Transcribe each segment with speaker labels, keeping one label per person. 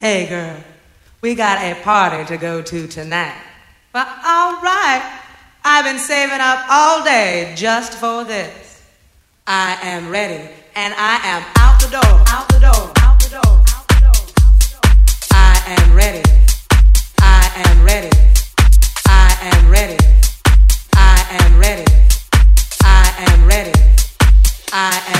Speaker 1: Hey girl, we got a party to go to tonight. But alright, I've been saving up all day just for this. I am ready and I am out the door, out the door, out the door, out the door. I am ready. I am ready. I am ready. I am ready. I am ready. I am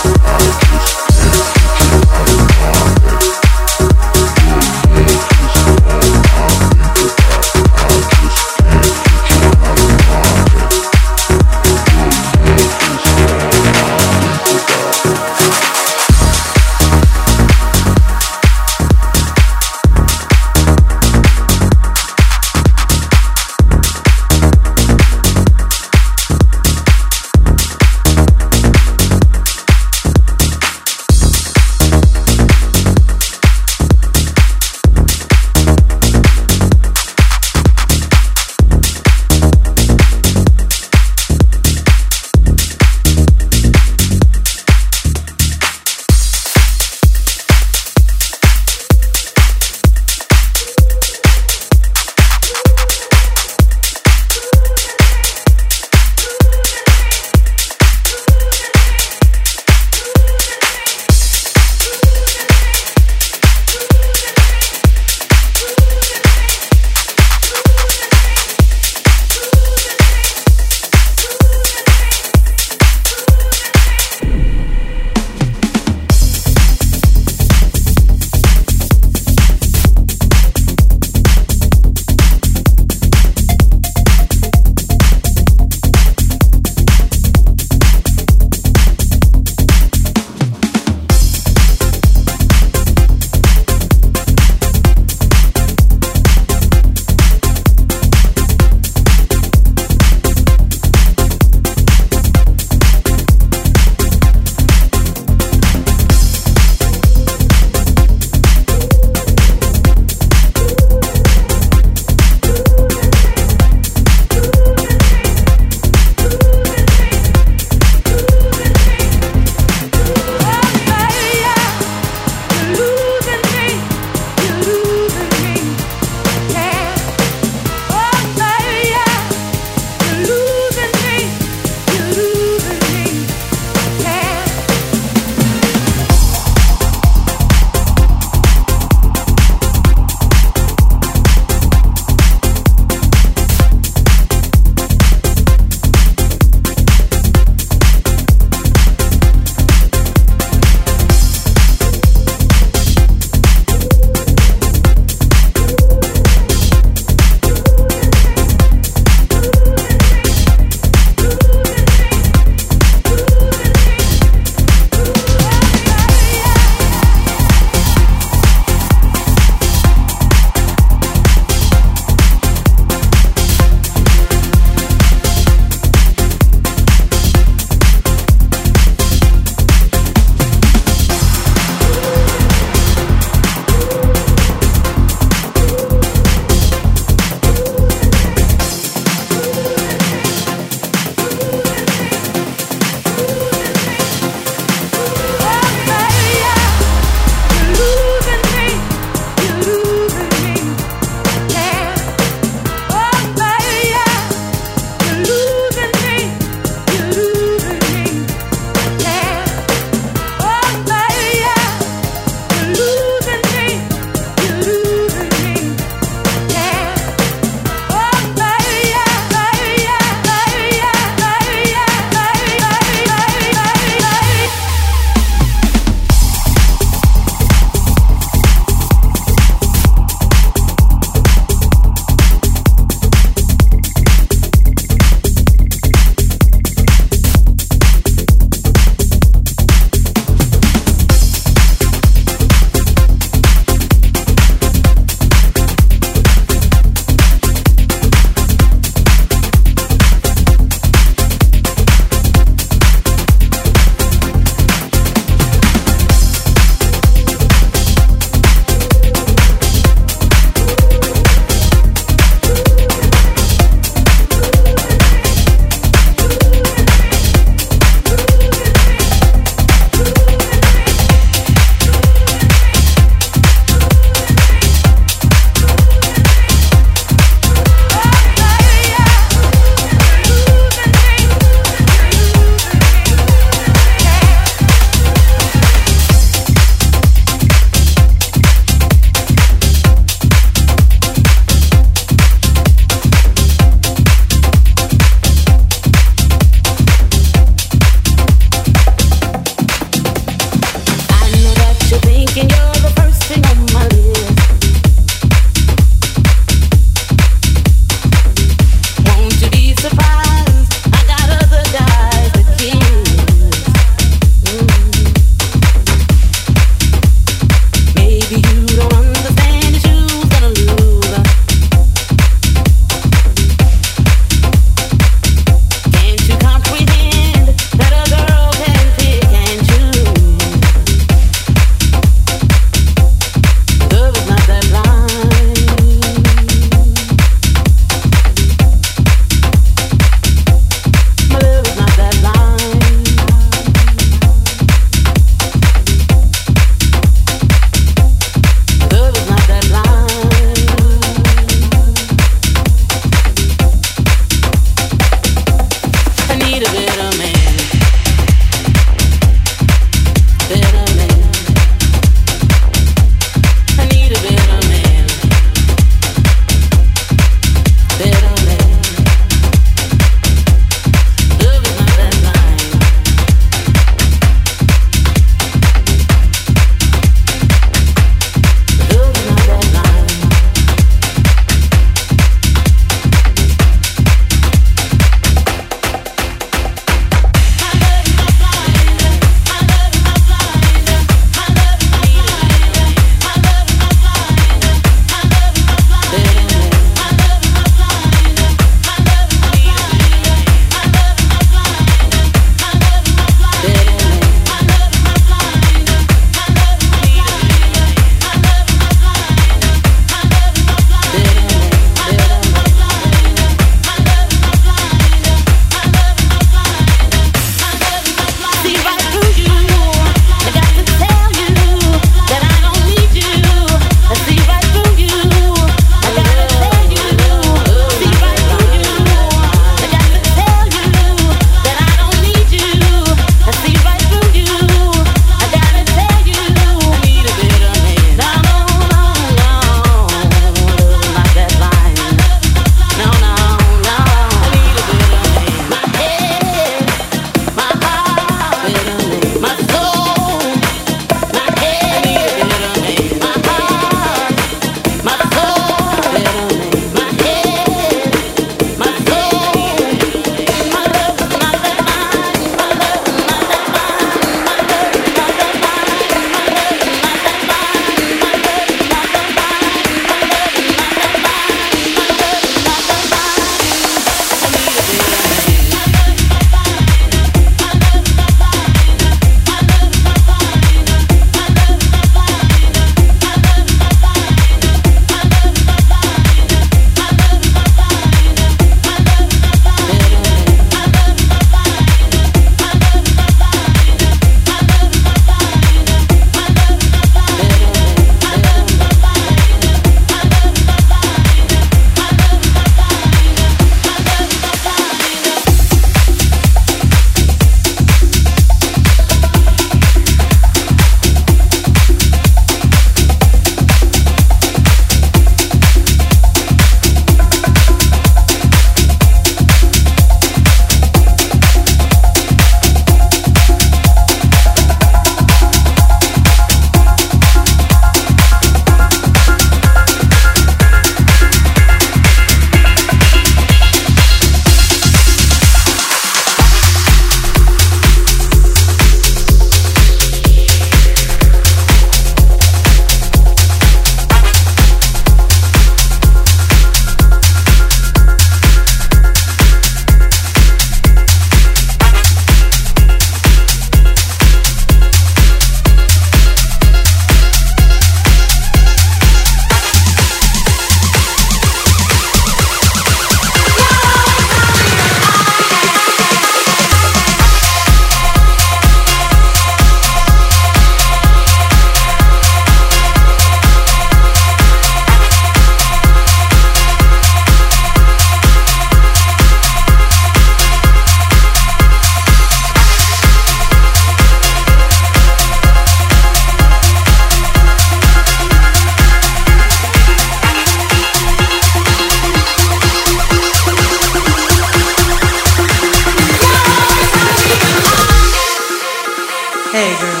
Speaker 1: Hey
Speaker 2: girl,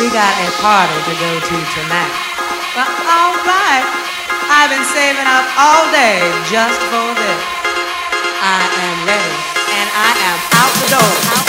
Speaker 2: we got a
Speaker 3: party to go to tonight. Well, alright. I've been saving up all day just for this. I am ready and I am out the door.